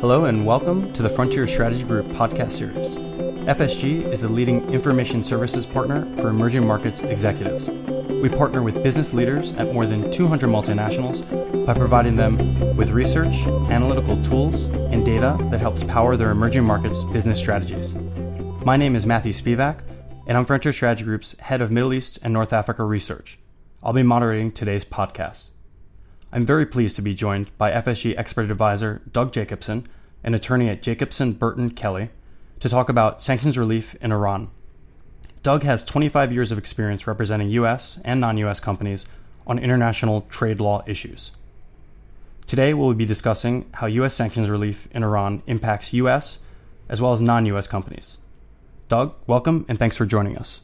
Hello, and welcome to the Frontier Strategy Group podcast series. FSG is the leading information services partner for emerging markets executives. We partner with business leaders at more than 200 multinationals by providing them with research, analytical tools, and data that helps power their emerging markets business strategies. My name is Matthew Spivak, and I'm Frontier Strategy Group's head of Middle East and North Africa research. I'll be moderating today's podcast. I'm very pleased to be joined by FSG expert advisor Doug Jacobson, an attorney at Jacobson Burton Kelly, to talk about sanctions relief in Iran. Doug has 25 years of experience representing U.S. and non U.S. companies on international trade law issues. Today, we'll be discussing how U.S. sanctions relief in Iran impacts U.S. as well as non U.S. companies. Doug, welcome and thanks for joining us.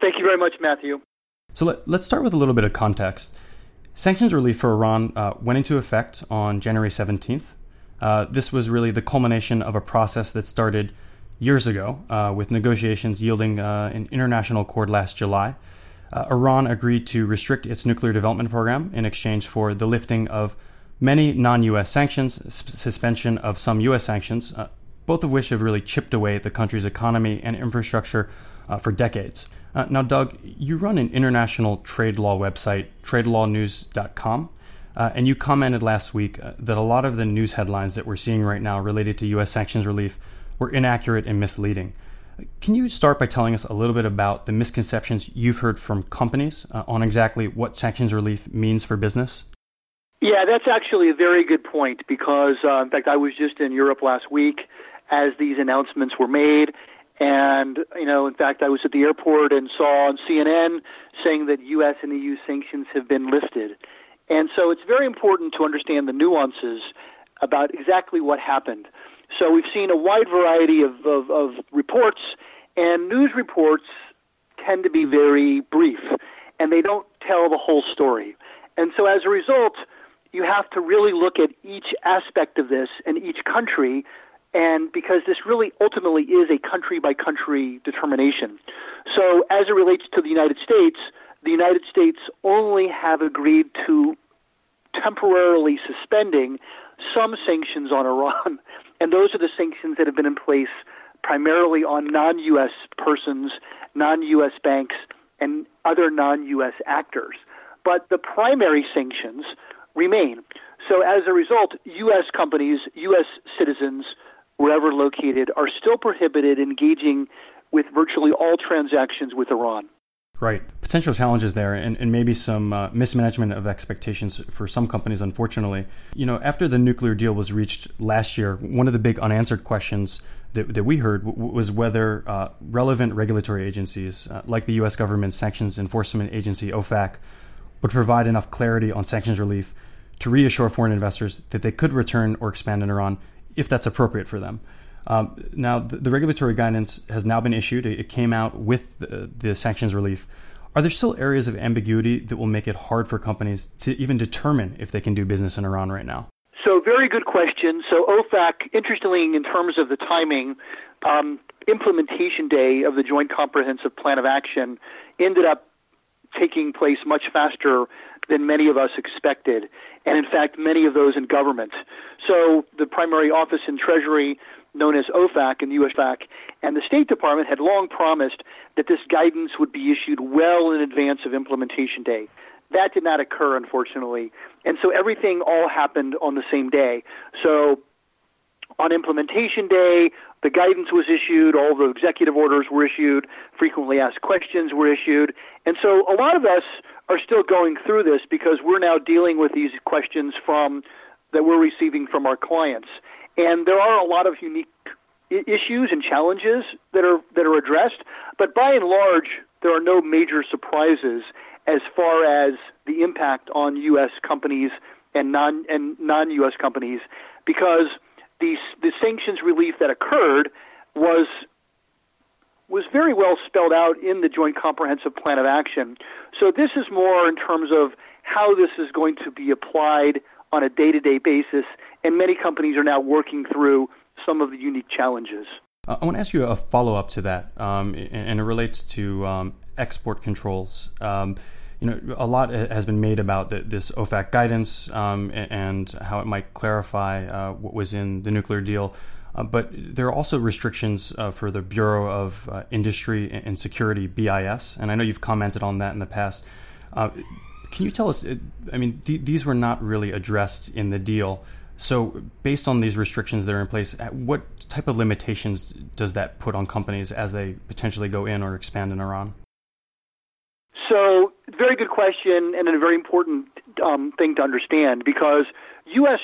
Thank you very much, Matthew. So let, us start with a little bit of context. Sanctions relief for Iran uh, went into effect on January 17th. Uh, this was really the culmination of a process that started years ago uh, with negotiations yielding uh, an international accord last July. Uh, Iran agreed to restrict its nuclear development program in exchange for the lifting of many non US sanctions, suspension of some US sanctions, uh, both of which have really chipped away at the country's economy and infrastructure for decades. Uh, now, Doug, you run an international trade law website, tradelawnews.com, uh, and you commented last week uh, that a lot of the news headlines that we're seeing right now related to U.S. sanctions relief were inaccurate and misleading. Can you start by telling us a little bit about the misconceptions you've heard from companies uh, on exactly what sanctions relief means for business? Yeah, that's actually a very good point because, uh, in fact, I was just in Europe last week as these announcements were made and, you know, in fact, I was at the airport and saw on CNN saying that U.S. and EU sanctions have been lifted. And so it's very important to understand the nuances about exactly what happened. So we've seen a wide variety of, of, of reports, and news reports tend to be very brief, and they don't tell the whole story. And so as a result, you have to really look at each aspect of this and each country and because this really ultimately is a country by country determination. So, as it relates to the United States, the United States only have agreed to temporarily suspending some sanctions on Iran, and those are the sanctions that have been in place primarily on non US persons, non US banks, and other non US actors. But the primary sanctions remain. So, as a result, U.S. companies, U.S. citizens, wherever located, are still prohibited engaging with virtually all transactions with Iran. Right. Potential challenges there, and, and maybe some uh, mismanagement of expectations for some companies, unfortunately. You know, after the nuclear deal was reached last year, one of the big unanswered questions that, that we heard w- was whether uh, relevant regulatory agencies, uh, like the U.S. government sanctions enforcement agency, OFAC, would provide enough clarity on sanctions relief to reassure foreign investors that they could return or expand in Iran if that's appropriate for them. Um, now, the, the, regulatory guidance has now been issued. It, came out with the, the, sanctions relief. Are there still areas of ambiguity that will make it hard for companies to even determine if they can do business in Iran right now? So, very good question. So, OFAC, interestingly, in terms of the timing, um, implementation day of the Joint Comprehensive Plan of Action ended up taking place much faster than many of us expected, and in fact, many of those in government. So the primary office in Treasury, known as OFAC and the USFAC, and the State Department had long promised that this guidance would be issued well in advance of implementation day. That did not occur, unfortunately, and so everything all happened on the same day. So on implementation day, the guidance was issued, all the executive orders were issued, frequently asked questions were issued, and so a lot of us are still going through this because we're now dealing with these questions from that we're receiving from our clients. And there are a lot of unique issues and challenges that are that are addressed, but by and large, there are no major surprises as far as the impact on U.S. companies and non and non-U.S. companies, because the the sanctions relief that occurred was was very well spelled out in the Joint Comprehensive Plan of Action. So this is more in terms of how this is going to be applied on a day-to-day basis, and many companies are now working through some of the unique challenges. Uh, I want to ask you a follow-up to that, um, and, it relates to um, export controls. Um, you know, a lot has been made about the, this OFAC guidance um, and how it might clarify uh, what was in the nuclear deal. Uh, but there are also restrictions uh, for the Bureau of uh, Industry and Security, BIS, and I know you've commented on that in the past. Uh, can you tell us? Uh, I mean, th- these were not really addressed in the deal. So, based on these restrictions that are in place, what type of limitations does that put on companies as they potentially go in or expand in Iran? So, very good question, and a very important um, thing to understand because U.S.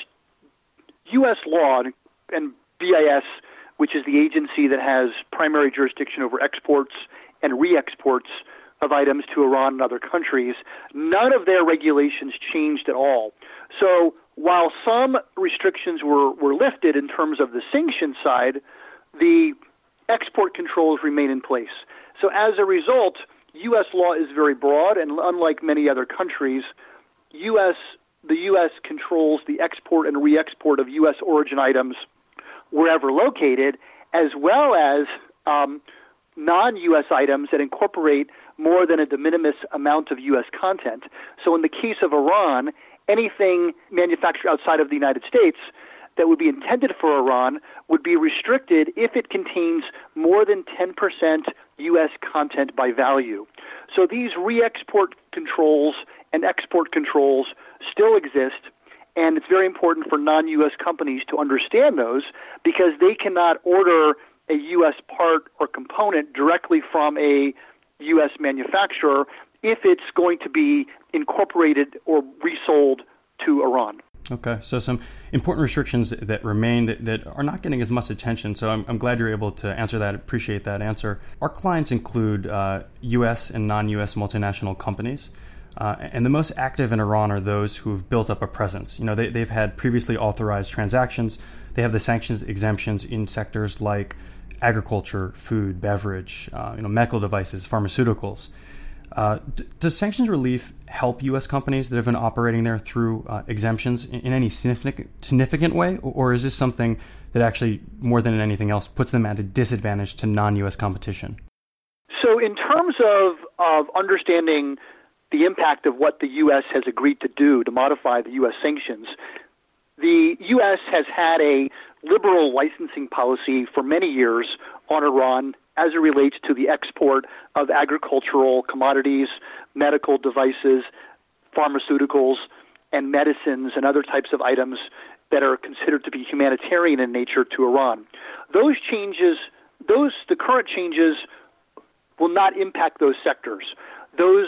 U.S. law and BIS, which is the agency that has primary jurisdiction over exports and re-exports of items to Iran and other countries, none of their regulations changed at all. So while some restrictions were, were lifted in terms of the sanction side, the export controls remain in place. So as a result, U.S. law is very broad, and unlike many other countries, U.S. the U.S. controls the export and re-export of U.S. origin items wherever located, as well as um, non U.S. items that incorporate more than a de minimis amount of U.S. content. So, in the case of Iran, anything manufactured outside of the United States that would be intended for Iran would be restricted if it contains more than 10% U.S. content by value. So, these re export controls and export controls still exist and it's very important for non US companies to understand those because they cannot order a US part or component directly from a US manufacturer if it's going to be incorporated or resold to Iran. Okay, so some important restrictions that remain that, that are not getting as much attention. So I'm, I'm, glad you're able to answer that. Appreciate that answer. Our clients include uh, U.S. and non-U.S. multinational companies. Uh, and the most active in Iran are those who have built up a presence. You know, they, they've had previously authorized transactions. They have the sanctions exemptions in sectors like agriculture, food, beverage, uh, you know, medical devices, pharmaceuticals. Uh, d- does sanctions relief help U.S. companies that have been operating there through uh, exemptions in, in, any significant, significant way, or, or is this something that actually, more than anything else, puts them at a disadvantage to non-U.S. competition? So, in terms of of understanding the impact of what the U.S. has agreed to do to modify the U.S. sanctions. The U.S. has had a liberal licensing policy for many years on Iran as it relates to the export of agricultural commodities, medical devices, pharmaceuticals, and medicines and other types of items that are considered to be humanitarian in nature to Iran. Those changes, those the current changes will not impact those sectors. Those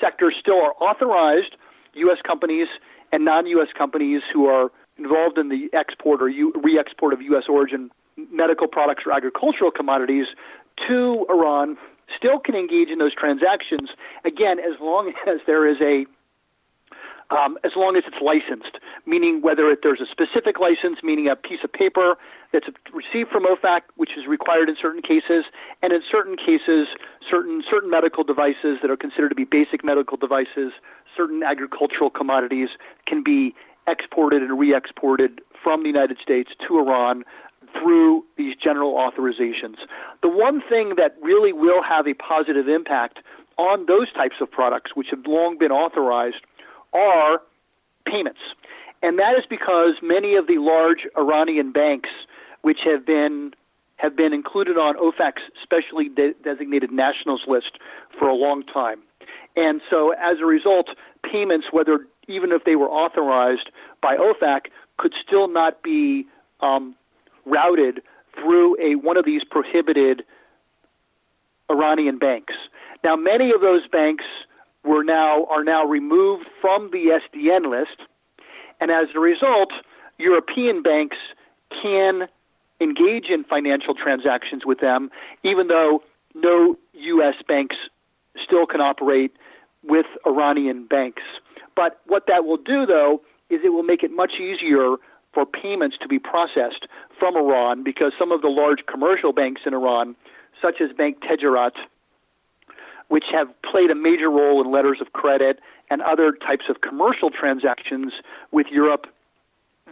sectors still are authorized U.S. companies and non-U.S. companies who are involved in the export or re-export of U.S. origin medical products or agricultural commodities to Iran still can engage in those transactions again as long as there is a um, as long as it's licensed, meaning whether it, there's a specific license, meaning a piece of paper that's received from OFAC, which is required in certain cases, and in certain cases, certain certain medical devices that are considered to be basic medical devices, certain agricultural commodities can be exported and re-exported from the United States to Iran through these general authorizations. The one thing that really will have a positive impact on those types of products, which have long been authorized, are payments. And that is because many of the large Iranian banks, which have been have been included on OFAC's specially de- designated nationals list for a long time. And so as a result, payments, whether even if they were authorized by OFAC, could still not be um, routed through a one of these prohibited Iranian banks. Now, many of those banks were now are now removed from the SDN list, and as a result, European banks can engage in financial transactions with them, even though no U.S. banks still can operate with Iranian banks. But what that will do, though, is it will make it much easier for payments to be processed from Iran because some of the large commercial banks in Iran, such as Bank Tejarat, which have played a major role in letters of credit and other types of commercial transactions with Europe.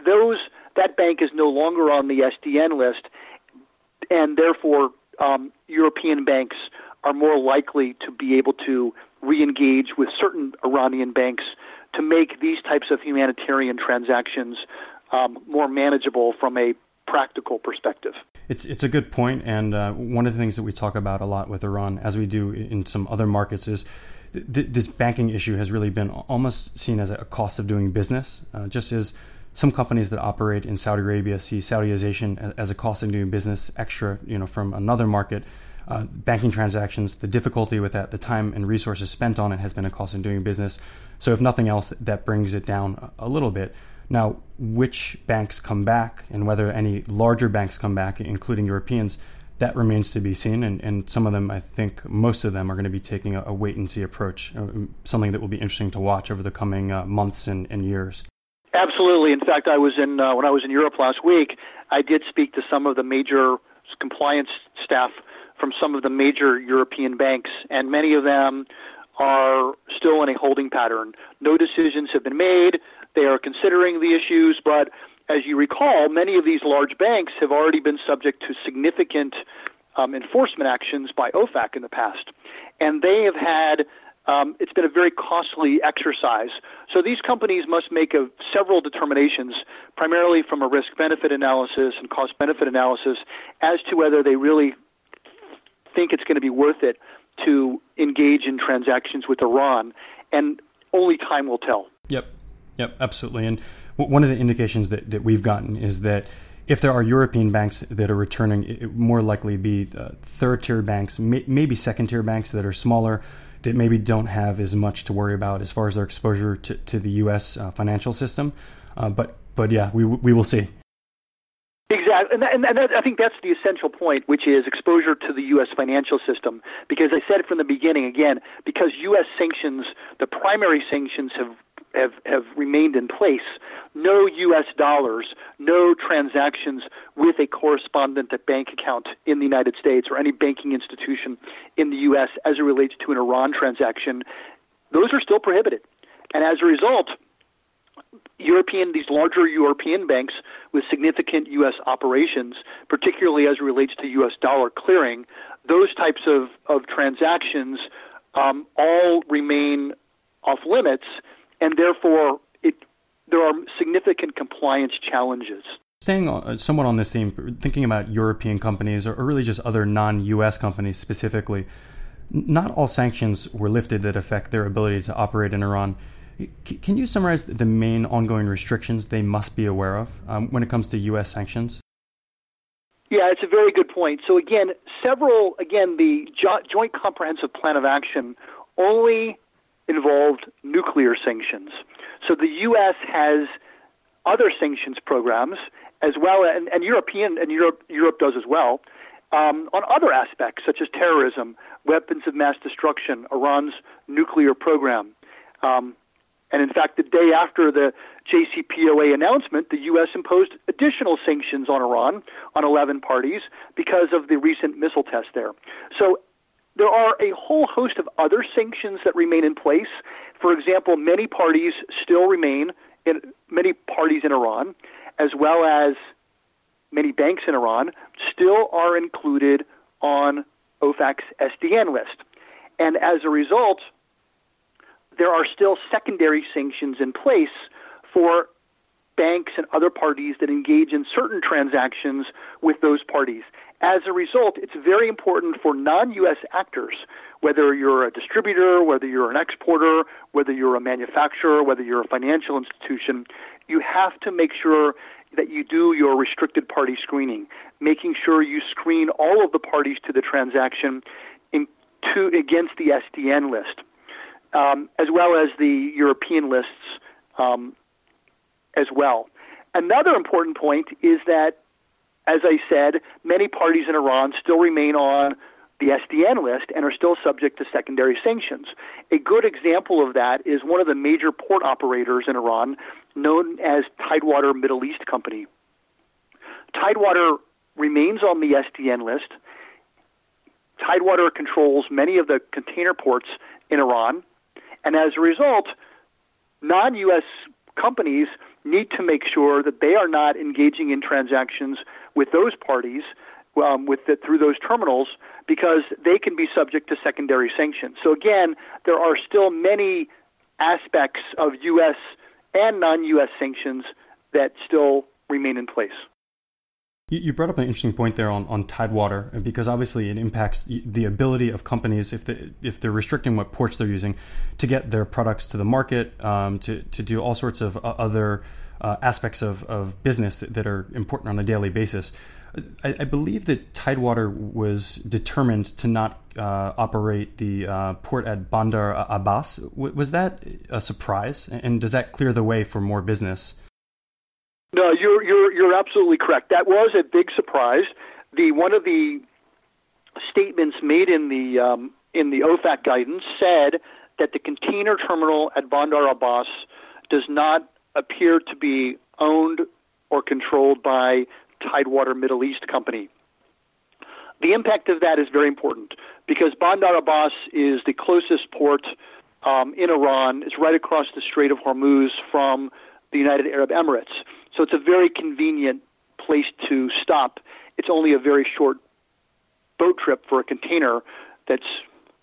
Those that bank is no longer on the SDN list, and therefore um, European banks are more likely to be able to re-engage with certain Iranian banks to make these types of humanitarian transactions um, more manageable from a practical perspective. It's it's a good point, and uh, one of the things that we talk about a lot with Iran, as we do in some other markets, is th- this banking issue has really been almost seen as a cost of doing business, uh, just as some companies that operate in Saudi Arabia see Saudization as a cost of doing business extra, you know, from another market. Uh, banking transactions, the difficulty with that, the time and resources spent on it has been a cost of doing business. So, if nothing else, that brings it down a little bit. Now, which banks come back and whether any larger banks come back, including Europeans, that remains to be seen. And, and some of them, I think most of them, are going to be taking a, a wait and see approach, uh, something that will be interesting to watch over the coming uh, months and, and, years. Absolutely. In fact, I was in uh, when I was in Europe last week. I did speak to some of the major compliance staff from some of the major European banks, and many of them are still in a holding pattern. No decisions have been made. They are considering the issues, but as you recall, many of these large banks have already been subject to significant um, enforcement actions by OFAC in the past. And they have had, um, it's been a very costly exercise. So these companies must make a, several determinations, primarily from a risk benefit analysis and cost benefit analysis, as to whether they really think it's going to be worth it to engage in transactions with Iran. And only time will tell. Yep. Yep, absolutely. And one of the indications that, that we've gotten is that if there are European banks that are returning, it more likely be uh, third tier banks, may, maybe second tier banks that are smaller, that maybe don't have as much to worry about as far as their exposure to, to the U.S. Uh, financial system. Uh, but but yeah, we we will see. Exactly, and, and, and that, I think that's the essential point, which is exposure to the U.S. financial system. Because I said it from the beginning, again, because U.S. sanctions, the primary sanctions have have, have remained in place. No U.S. dollars, no transactions with a correspondent bank account in the United States or any banking institution in the U.S. as it relates to an Iran transaction. Those are still prohibited. And as a result, European, these larger European banks with significant U.S. operations, particularly as it relates to U.S. dollar clearing, those types of, of transactions um, all remain off limits and therefore it, there are significant compliance challenges. Staying uh, somewhat on this theme, thinking about European companies or really just other non US companies specifically, not all sanctions were lifted that affect their ability to operate in Iran. Can you summarize the main ongoing restrictions they must be aware of um, when it comes to U.S. sanctions? Yeah, it's a very good point. So again, several again the jo- Joint Comprehensive Plan of Action only involved nuclear sanctions. So the U.S. has other sanctions programs as well, and, and European and Europe Europe does as well um, on other aspects such as terrorism, weapons of mass destruction, Iran's nuclear program. Um, and in fact, the day after the JCPOA announcement, the U.S. imposed additional sanctions on Iran on 11 parties because of the recent missile test there. So there are a whole host of other sanctions that remain in place. For example, many parties still remain in many parties in Iran, as well as many banks in Iran, still are included on OFAC's SDN list. And as a result, there are still secondary sanctions in place for banks and other parties that engage in certain transactions with those parties. As a result, it's very important for non US actors, whether you're a distributor, whether you're an exporter, whether you're a manufacturer, whether you're a financial institution, you have to make sure that you do your restricted party screening, making sure you screen all of the parties to the transaction in, to, against the SDN list, um, as well as the European lists um, as well. Another important point is that as I said, many parties in Iran still remain on the SDN list and are still subject to secondary sanctions. A good example of that is one of the major port operators in Iran, known as Tidewater Middle East Company. Tidewater remains on the SDN list. Tidewater controls many of the container ports in Iran, and as a result, non U.S. companies need to make sure that they are not engaging in transactions with those parties um, with the, through those terminals because they can be subject to secondary sanctions. So again, there are still many aspects of U.S. and non-U.S. sanctions that still remain in place. You brought up an interesting point there on, on Tidewater because obviously it impacts the ability of companies if they if they're restricting what ports they're using to get their products to the market um, to to do all sorts of uh, other uh, aspects of, of business that, that, are important on a daily basis. I, I, believe that Tidewater was determined to not uh, operate the uh, port at Bandar Abbas. W- was that a surprise? And does that clear the way for more business? No, you're you're you're absolutely correct. That was a big surprise. The one of the statements made in the um, in the OFAC guidance said that the container terminal at Bandar Abbas does not appear to be owned or controlled by Tidewater Middle East Company. The impact of that is very important because Bandar Abbas is the closest port um, in Iran. It's right across the Strait of Hormuz from the United Arab Emirates. So it's a very convenient place to stop. It's only a very short boat trip for a container that's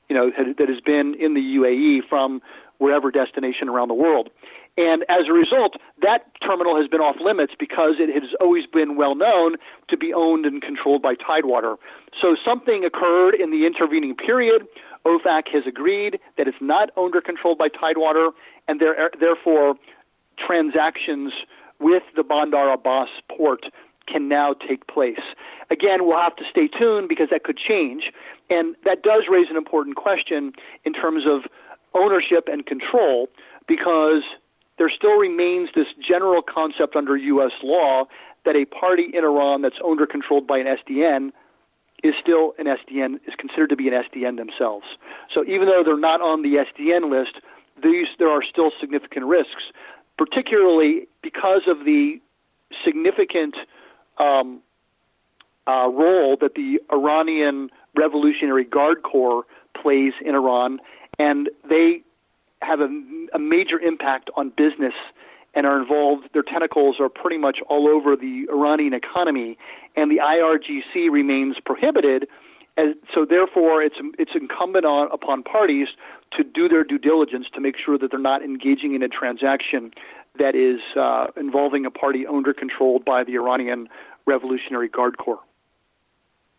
you know that has been in the UAE from wherever destination around the world. And as a result, that terminal has been off limits because it has always been well known to be owned and controlled by Tidewater. So something occurred in the intervening period. OFAC has agreed that it's not owned or controlled by Tidewater, and there, therefore transactions with the Bandar Abbas port can now take place. Again, we'll have to stay tuned because that could change. And that does raise an important question in terms of ownership and control because there still remains this general concept under U.S. law that a party in Iran that's owned or controlled by an SDN is still an SDN, is considered to be an SDN themselves. So even though they're not on the SDN list, these, there are still significant risks, particularly because of the significant um, uh, role that the Iranian Revolutionary Guard Corps plays in Iran, and they have a, a major impact on business and are involved. Their tentacles are pretty much all over the Iranian economy, and the IRGC remains prohibited. And so, therefore, it's it's incumbent on upon parties to do their due diligence to make sure that they're not engaging in a transaction that is uh, involving a party owned or controlled by the Iranian Revolutionary Guard Corps.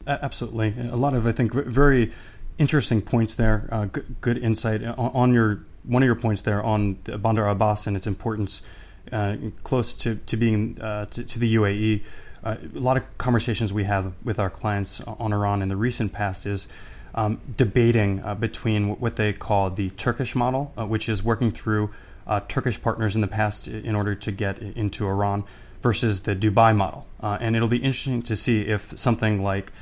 Absolutely, a lot of I think very interesting points there. Uh, good, good, insight on, on, your one of your points there on Bandar Abbas and its importance uh, close to to being uh, to, to, the UAE. Uh, a lot of conversations we have with our clients on Iran in the recent past is um, debating uh, between what they call the Turkish model, uh, which is working through Turkish partners in the past in order to get into Iran, versus the Dubai model. and it'll be interesting to see if something like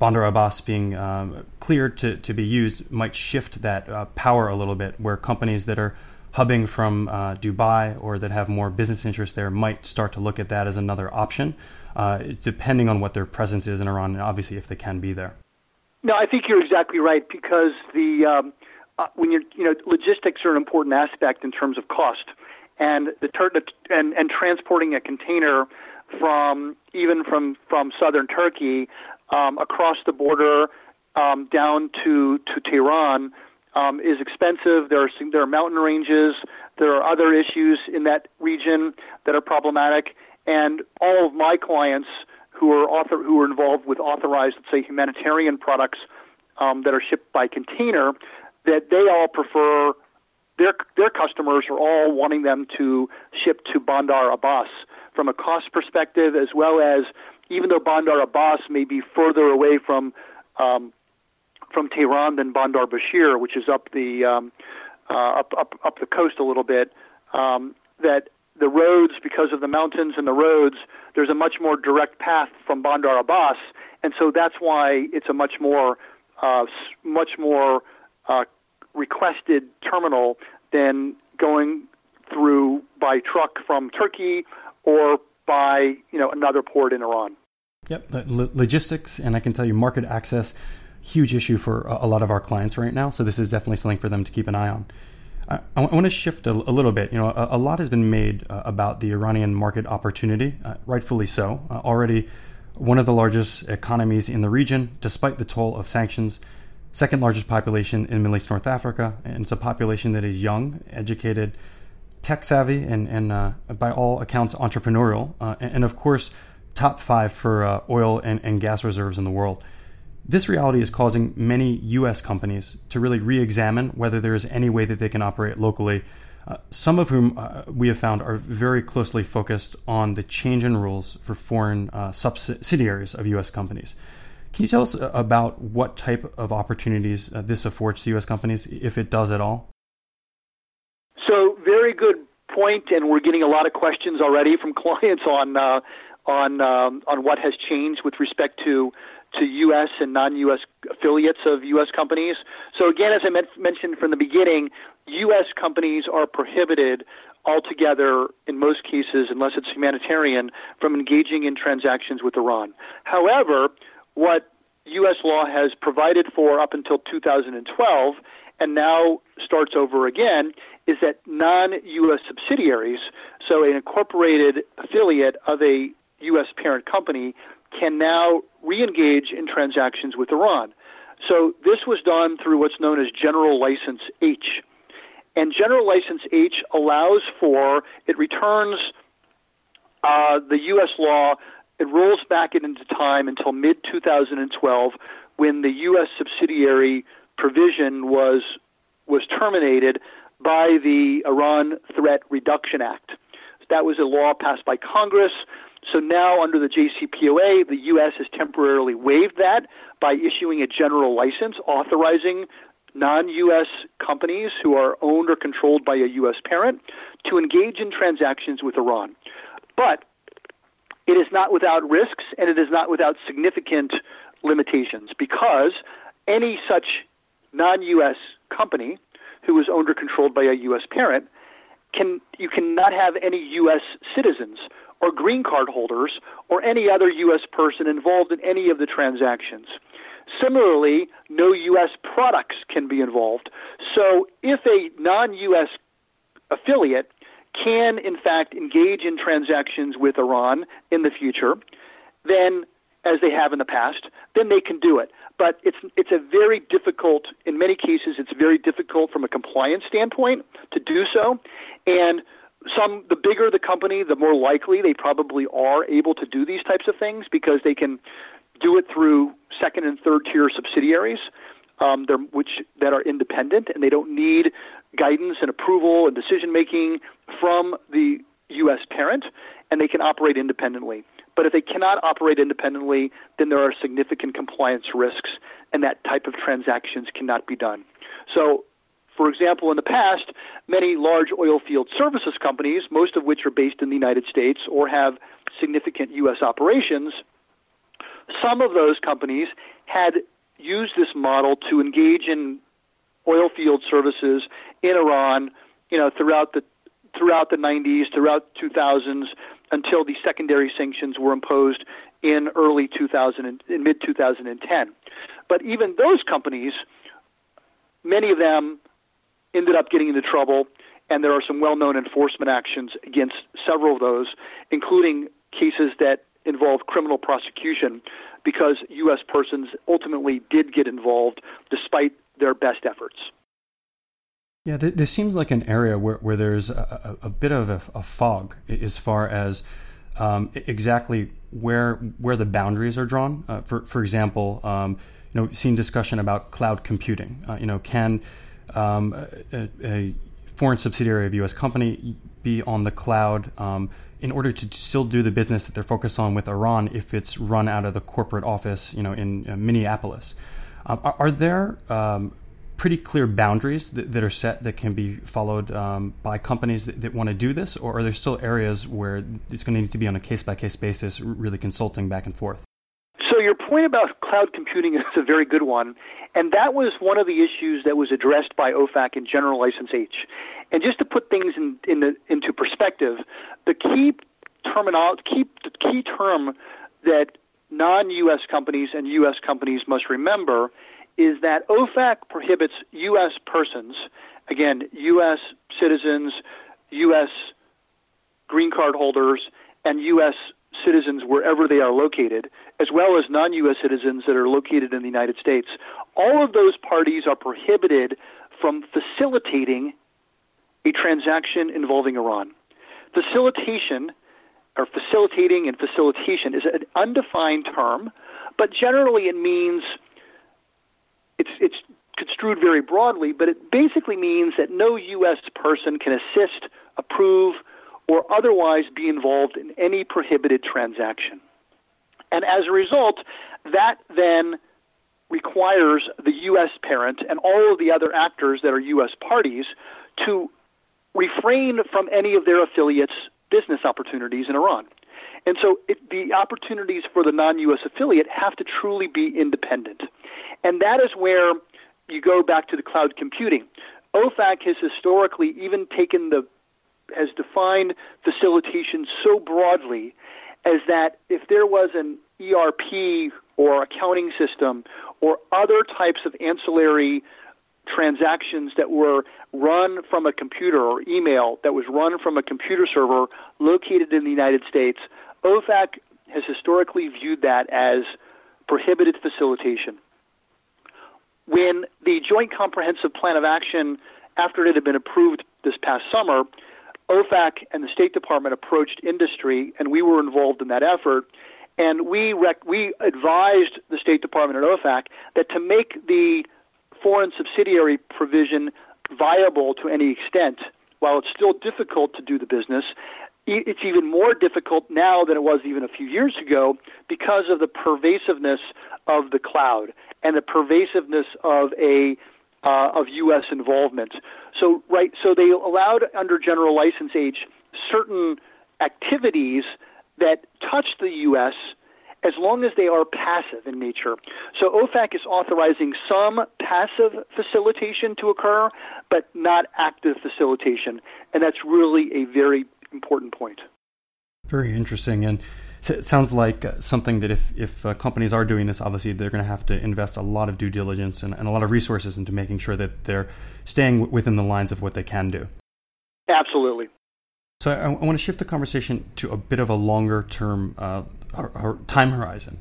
Bandar Abbas being um, cleared to, to be used might shift that uh, power a little bit, where companies that are hubbing from uh, Dubai or that have more business interests there might start to look at that as another option, uh, depending on what their presence is in Iran, and obviously if they can be there. No, I think you're exactly right because the um, uh, when you're you know logistics are an important aspect in terms of cost, and the tur- and and transporting a container from even from from southern Turkey um, across the border um, down to to Tehran um, is expensive. There are there are mountain ranges. There are other issues in that region that are problematic. And all of my clients who are author who are involved with authorized, let's say, humanitarian products um, that are shipped by container, that they all prefer their their customers are all wanting them to ship to Bandar Abbas from a cost perspective as well as even though Bandar Abbas may be further away from um, from Tehran than Bandar Bushehr, which is up the um, uh, up, up up the coast a little bit, um, that the roads, because of the mountains and the roads, there's a much more direct path from Bandar Abbas, and so that's why it's a much more uh, much more uh, requested terminal than going through by truck from Turkey or by you know another port in Iran. Yep, logistics and I can tell you market access, huge issue for a lot of our clients right now. So this is definitely something for them to keep an eye on. I, I want to shift a, a, little bit. You know, a, a lot has been made uh, about the Iranian market opportunity, uh, rightfully so. Uh, already, one of the largest economies in the region, despite the toll of sanctions, second largest population in Middle East North Africa, and it's a population that is young, educated, tech savvy, and, and uh, by all accounts entrepreneurial, uh, and, and, of course, top five for uh, oil and, and gas reserves in the world. This reality is causing many U.S. companies to really re examine whether there is any way that they can operate locally uh, some of whom uh, we have found are very closely focused on the change in rules for foreign uh, subsidiaries of U.S. companies. Can you tell us uh, about what type of opportunities uh, this affords to U.S. companies, if it does at all? So, very good point, and we're getting a lot of questions already from clients on on um, on what has changed with respect to to U.S. and non-U.S. affiliates of U.S. companies. So again, as I mentioned from the beginning, U.S. companies are prohibited altogether, in most cases, unless it's humanitarian, from engaging in transactions with Iran. However, what U.S. law has provided for up until 2012 and now starts over again is that non U.S. subsidiaries, so an incorporated affiliate of a U.S. parent company, can now re engage in transactions with Iran. So this was done through what's known as General License H. And General License H allows for, it returns uh, the U.S. law, it rolls back it into time until mid 2012 when the U.S. subsidiary provision was, was terminated by the Iran Threat Reduction Act. That was a law passed by Congress. So now, under the JCPOA, the U.S. has temporarily waived that by issuing a general license authorizing non U.S. companies who are owned or controlled by a U.S. parent to engage in transactions with Iran. But it is not without risks and it is not without significant limitations because any such non U.S. company who is owned or controlled by a U.S. parent can you cannot have any U.S. citizens or green card holders or any other U.S. person involved in any of the transactions. Similarly, no U.S. products can be involved. So if a non U.S. affiliate can, in fact, engage in transactions with Iran in the future, then, as they have in the past, then they can do it. But it's, it's a very difficult, in many cases, it's very difficult from a compliance standpoint to do so. And some the bigger the company, the more likely they probably are able to do these types of things because they can do it through second and third tier subsidiaries, um, which that are independent and they don't need guidance and approval and decision making from the U.S. parent, and they can operate independently. But if they cannot operate independently, then there are significant compliance risks, and that type of transactions cannot be done. So for example, in the past, many large oil field services companies, most of which are based in the United States or have significant U.S. operations, some of those companies had used this model to engage in oil field services in Iran, you know, throughout the throughout the 90s, throughout 2000s, until the secondary sanctions were imposed in early 2000 in mid 2010. But even those companies, many of them ended up getting into trouble, and there are some well-known enforcement actions against several of those, including cases that involve criminal prosecution because U.S. persons ultimately did get involved despite their best efforts. Yeah, this seems like an area where, where there's a, a, a bit of a, a, fog as far as um, exactly where where the boundaries are drawn. Uh, for for example, um, you know, seen discussion about cloud computing. Uh, you know, can um, a, a, foreign subsidiary of a U.S. company be on the cloud um, in order to still do the business that they're focused on with Iran if it's run out of the corporate office, you know, in uh, Minneapolis. Um, are, are, there um, pretty clear boundaries that, that, are set that can be followed um, by companies that, that want to do this, or are there still areas where it's going to need to be on a case by case basis, really consulting back and forth? So your point about cloud computing is a very good one, and that was one of the issues that was addressed by OFAC in General License H. And just to put things in, in the, into perspective, the key terminology, key, the key term that non-U.S. companies and U.S. companies must remember is that OFAC prohibits U.S. persons, again, U.S. citizens, U.S. green card holders, and U.S. citizens wherever they are located, as well as non U.S. citizens that are located in the United States, all of those parties are prohibited from facilitating a transaction involving Iran. Facilitation, or facilitating and facilitation, is an undefined term, but generally it means it's, it's construed very broadly, but it basically means that no U.S. person can assist, approve, or otherwise be involved in any prohibited transaction. And as a result, that then requires the U.S. parent and all of the other actors that are U.S. parties to refrain from any of their affiliates' business opportunities in Iran. And so it, the opportunities for the non U.S. affiliate have to truly be independent. And that is where you go back to the cloud computing. OFAC has historically even taken the has defined facilitation so broadly as that if there was an ERP or accounting system or other types of ancillary transactions that were run from a computer or email that was run from a computer server located in the United States, OFAC has historically viewed that as prohibited facilitation. When the Joint Comprehensive Plan of Action, after it had been approved this past summer, OFAC and the State Department approached industry, and we were involved in that effort. And we rec- we advised the State Department and OFAC that to make the foreign subsidiary provision viable to any extent, while it's still difficult to do the business, it's even more difficult now than it was even a few years ago because of the pervasiveness of the cloud and the pervasiveness of a uh, of U.S. involvement. So right, so they allowed under general license H certain activities that touch the U.S. as long as they are passive in nature. So OFAC is authorizing some passive facilitation to occur, but not active facilitation, and that's really a very important point. Very interesting, and it sounds like uh, something that if if uh, companies are doing this, obviously they're going to have to invest a lot of due diligence and, and a lot of resources into making sure that they're staying w- within the lines of what they can do. Absolutely. So I, I want to shift the conversation to a bit of a longer term uh, time horizon.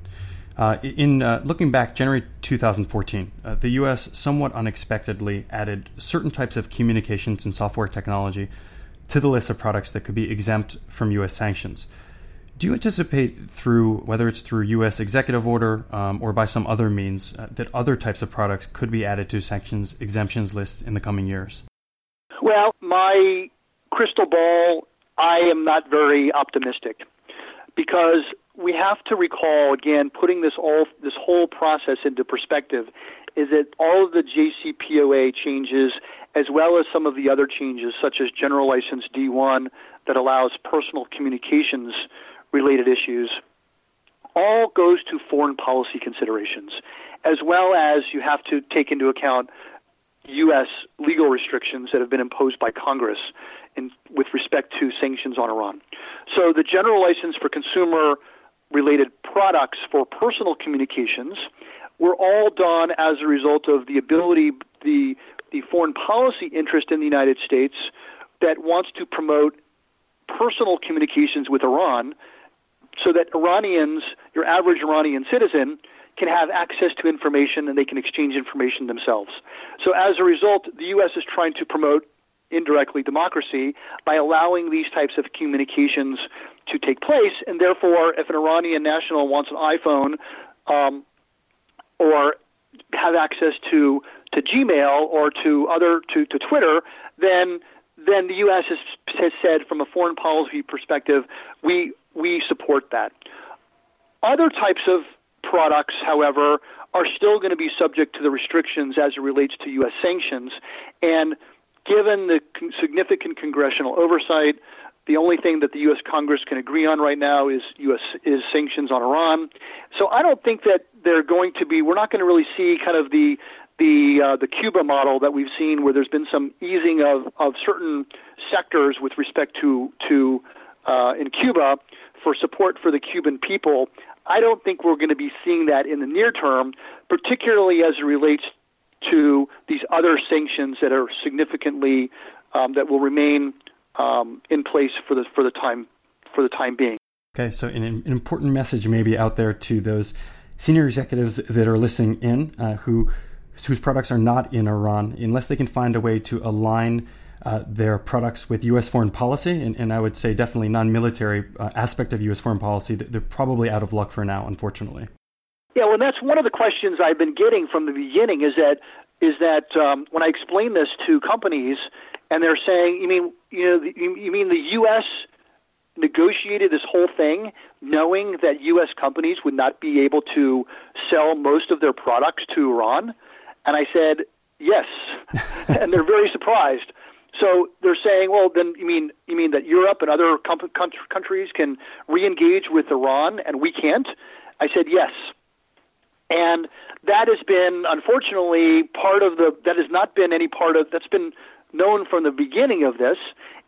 Uh, in uh, looking back, January 2014, uh, the U.S. somewhat unexpectedly added certain types of communications and software technology to the list of products that could be exempt from U.S. sanctions. Do you anticipate through whether it's through U.S. executive order um, or by some other means uh, that other types of products could be added to sanctions exemptions lists in the coming years? Well, my crystal ball, I am not very optimistic because we have to recall again, putting this all this whole process into perspective, is that all of the JCPOA changes as well as some of the other changes, such as General License D1 that allows personal communications related issues, all goes to foreign policy considerations, as well as you have to take into account U.S. legal restrictions that have been imposed by Congress in, with respect to sanctions on Iran. So the general license for consumer related products for personal communications were all done as a result of the ability, the the foreign policy interest in the United States that wants to promote personal communications with Iran so that Iranians, your average Iranian citizen, can have access to information and they can exchange information themselves. So as a result, the U.S. is trying to promote indirectly democracy by allowing these types of communications to take place. And therefore, if an Iranian national wants an iPhone um, or have access to to Gmail or to other to, to Twitter, then then the U.S. Has, has said from a foreign policy perspective, we we support that. Other types of products, however, are still going to be subject to the restrictions as it relates to U.S. sanctions, and given the significant congressional oversight, the only thing that the U.S. Congress can agree on right now is U.S. is sanctions on Iran. So I don't think that they're going to be. We're not going to really see kind of the the uh, the Cuba model that we've seen, where there's been some easing of of certain sectors with respect to to uh, in Cuba for support for the Cuban people. I don't think we're going to be seeing that in the near term, particularly as it relates to these other sanctions that are significantly um, that will remain um, in place for the for the time for the time being. Okay, so an, an, important message maybe out there to those senior executives that are listening in uh, who whose products are not in Iran, unless they can find a way to align uh, their products with U.S. foreign policy, and, and I would say definitely non-military uh, aspect of U.S. foreign policy, they're probably out of luck for now, unfortunately. Yeah, well, that's one of the questions I've been getting from the beginning. Is that is that um, when I explain this to companies, and they're saying, "You mean you know you, you mean the U.S." negotiated this whole thing knowing that U.S. companies would not be able to sell most of their products to Iran? And I said, yes. and they're very surprised. So they're saying, well, then you mean you mean that Europe and other com- countries can re-engage with Iran and we can't? I said yes, and that has been unfortunately part of the that has not been any part of that's been known from the beginning of this,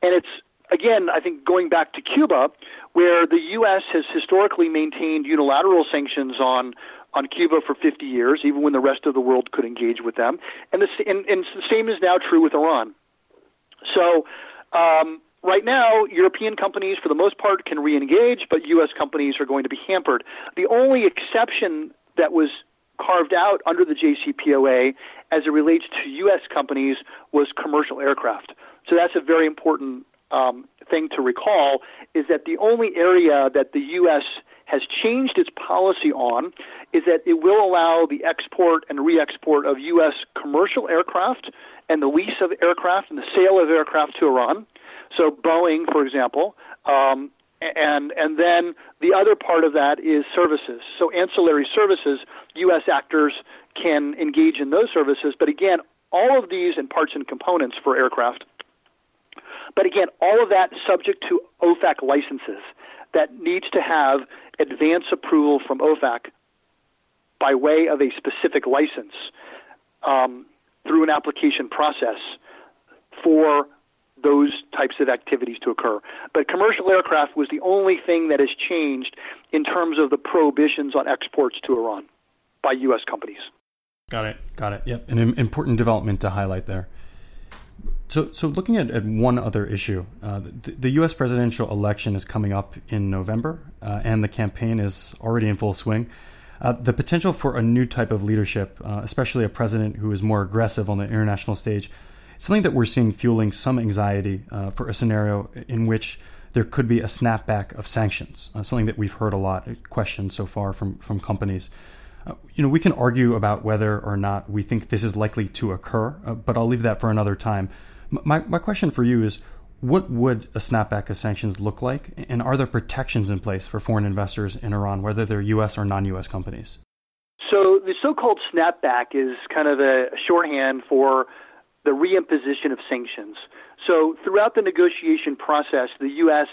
and it's again I think going back to Cuba, where the U.S. has historically maintained unilateral sanctions on on Cuba for 50 years, even when the rest of the world could engage with them, and and, and the same is now true with Iran. So um, right now, European companies, for the most part, can re-engage, but U.S. companies are going to be hampered. The only exception that was carved out under the JCPOA as it relates to U.S. companies was commercial aircraft. So that's a very important um, thing to recall is that the only area that the U.S. has changed its policy on is that it will allow the export and re-export of U.S. commercial aircraft and the lease of aircraft and the sale of aircraft to Iran. So Boeing, for example, um, and and then the other part of that is services. So ancillary services, U.S. actors can engage in those services. But again, all of these and parts and components for aircraft. But again, all of that subject to OFAC licenses that needs to have advance approval from OFAC by way of a specific license. Um, through an application process for those types of activities to occur. But commercial aircraft was the only thing that has changed in terms of the prohibitions on exports to Iran by U.S. companies. Got it. Got it. Yep. An important development to highlight there. So, so looking at, at one other issue, uh, the, the, U.S. presidential election is coming up in November, uh, and the campaign is already in full swing. Uh, the potential for a new type of leadership, uh, especially a president who is more aggressive on the international stage, something that we're seeing fueling some anxiety uh, for a scenario in which there could be a snapback of sanctions, uh, something that we've heard a lot questioned so far from, from companies. Uh, you know, we can argue about whether or not we think this is likely to occur, but I'll leave that for another time. My, my question for you is what would a snapback of sanctions look like? And are there protections in place for foreign investors in Iran, whether they're U.S. or non U.S. companies? So the so called snapback is kind of a shorthand for the reimposition of sanctions. So throughout the negotiation process, the U.S.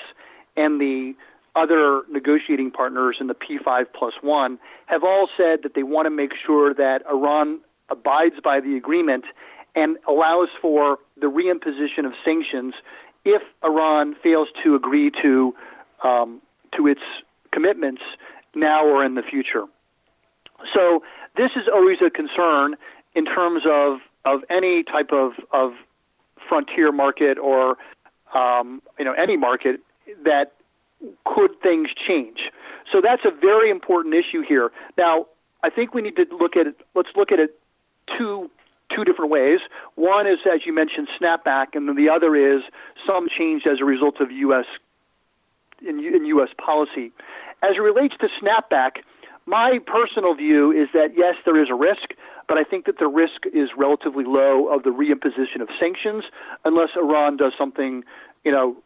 and the other negotiating partners in the P5 plus one have all said that they want to make sure that Iran abides by the agreement and allows for the reimposition of sanctions if Iran fails to agree to um, to its commitments now or in the future. So this is always a concern in terms of of any type of of frontier market or um, you know any market that could things change. So that's a very important issue here. Now, I think we need to look at it. Let's look at it two two different ways. One is, as you mentioned, snapback, and then the other is some change as a result of U.S. in, in U.S. policy. As it relates to snapback, my personal view is that yes, there is a risk, but I think that the risk is relatively low of the reimposition of sanctions unless Iran does something, you know,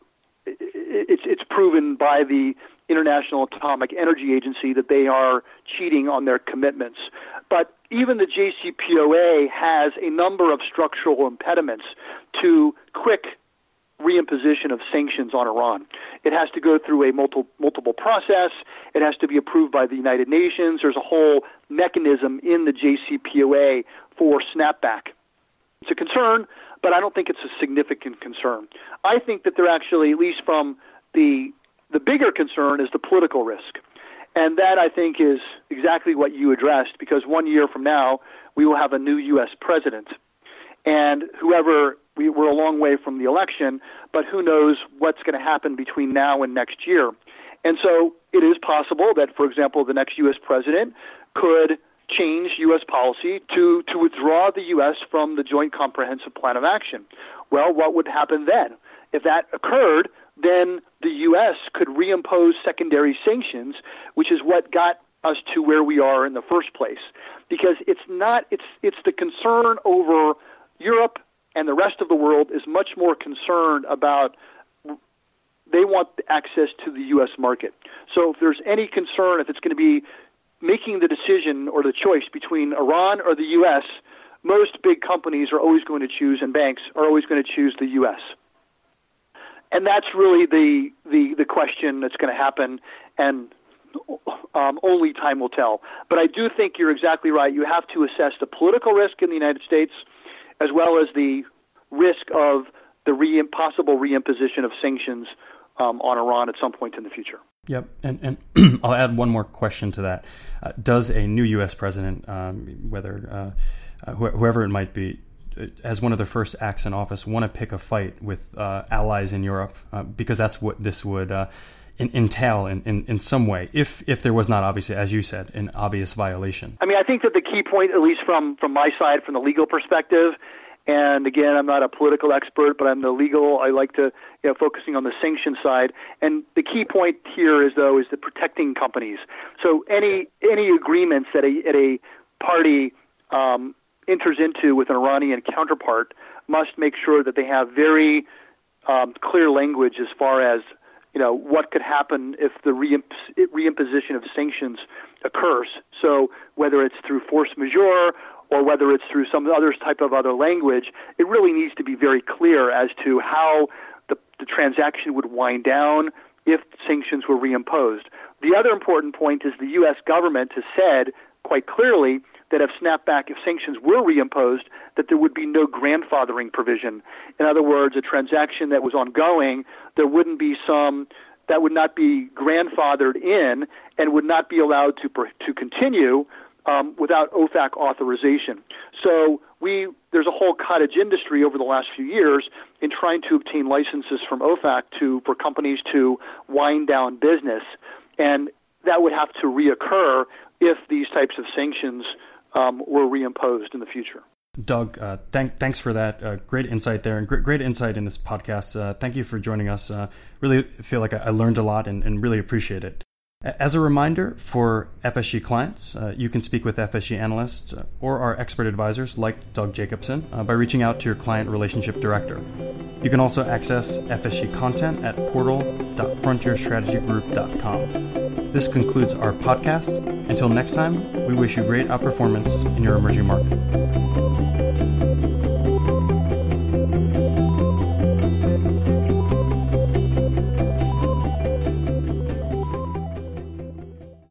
it's it's proven by the International Atomic Energy Agency that they are cheating on their commitments. But even the JCPOA has a number of structural impediments to quick reimposition of sanctions on Iran. It has to go through a multiple, multiple process. It has to be approved by the United Nations. There's a whole mechanism in the JCPOA for snapback. It's a concern, but I don't think it's a significant concern. I think that they're actually, at least from the the bigger concern, is the political risk. And that, I think, is exactly what you addressed because one year from now, we will have a new U.S. president. And whoever, we, we're a long way from the election, but who knows what's going to happen between now and next year. And so it is possible that, for example, the next U.S. president could change U.S. policy to, to withdraw the U.S. from the Joint Comprehensive Plan of Action. Well, what would happen then? If that occurred, then the U.S. could reimpose secondary sanctions, which is what got us to where we are in the first place. Because it's not, it's, it's the concern over Europe and the rest of the world is much more concerned about they want access to the U.S. market. So if there's any concern, if it's going to be making the decision or the choice between Iran or the U.S., most big companies are always going to choose, and banks are always going to choose the U.S. And that's really the the, the question that's going to happen, and um, only time will tell. But I do think you're exactly right. You have to assess the political risk in the United States, as well as the risk of the re- possible reimposition of sanctions um, on Iran at some point in the future. Yep, and and I'll add one more question to that. Uh, does a new U.S. president, um, whether uh, uh, wh- whoever it might be, uh, as one of their first acts in office, want to pick a fight with uh, allies in Europe? Uh, because that's what this would entail in, in, in some way, if if there was not obviously, as you said, an obvious violation. I mean, I think that the key point, at least from from my side, from the legal perspective, and again, I'm not a political expert, but I'm the legal. I like to, you know, focusing on the sanction side. And the key point here is, though, is the protecting companies. So any any agreements that a at a party um, enters into with an Iranian counterpart must make sure that they have very um, clear language as far as you know what could happen if the reimposition of sanctions occurs. So whether it's through force majeure or whether it's through some other type of other language, it really needs to be very clear as to how the, the transaction would wind down if sanctions were reimposed. The other important point is the U.S. government has said quite clearly that if snapback, if sanctions were reimposed, that there would be no grandfathering provision. In other words, a transaction that was ongoing, there wouldn't be some that would not be grandfathered in and would not be allowed to to continue um, without OFAC authorization. So we there's a whole cottage industry over the last few years in trying to obtain licenses from OFAC to for companies to wind down business, and that would have to reoccur if these types of sanctions um, were reimposed in the future. Doug, uh, thank, thanks for that. Uh, great insight there and great, great insight in this podcast. Uh, thank you for joining us. Uh, really feel like I, learned a lot and, and really appreciate it. As a reminder for FSG clients, uh, you can speak with FSG analysts uh, or our expert advisors like Doug Jacobson uh, by reaching out to your client relationship director. You can also access FSG content at portal.frontierstrategygroup.com. This concludes our podcast. Until next time, we wish you great outperformance in your emerging market.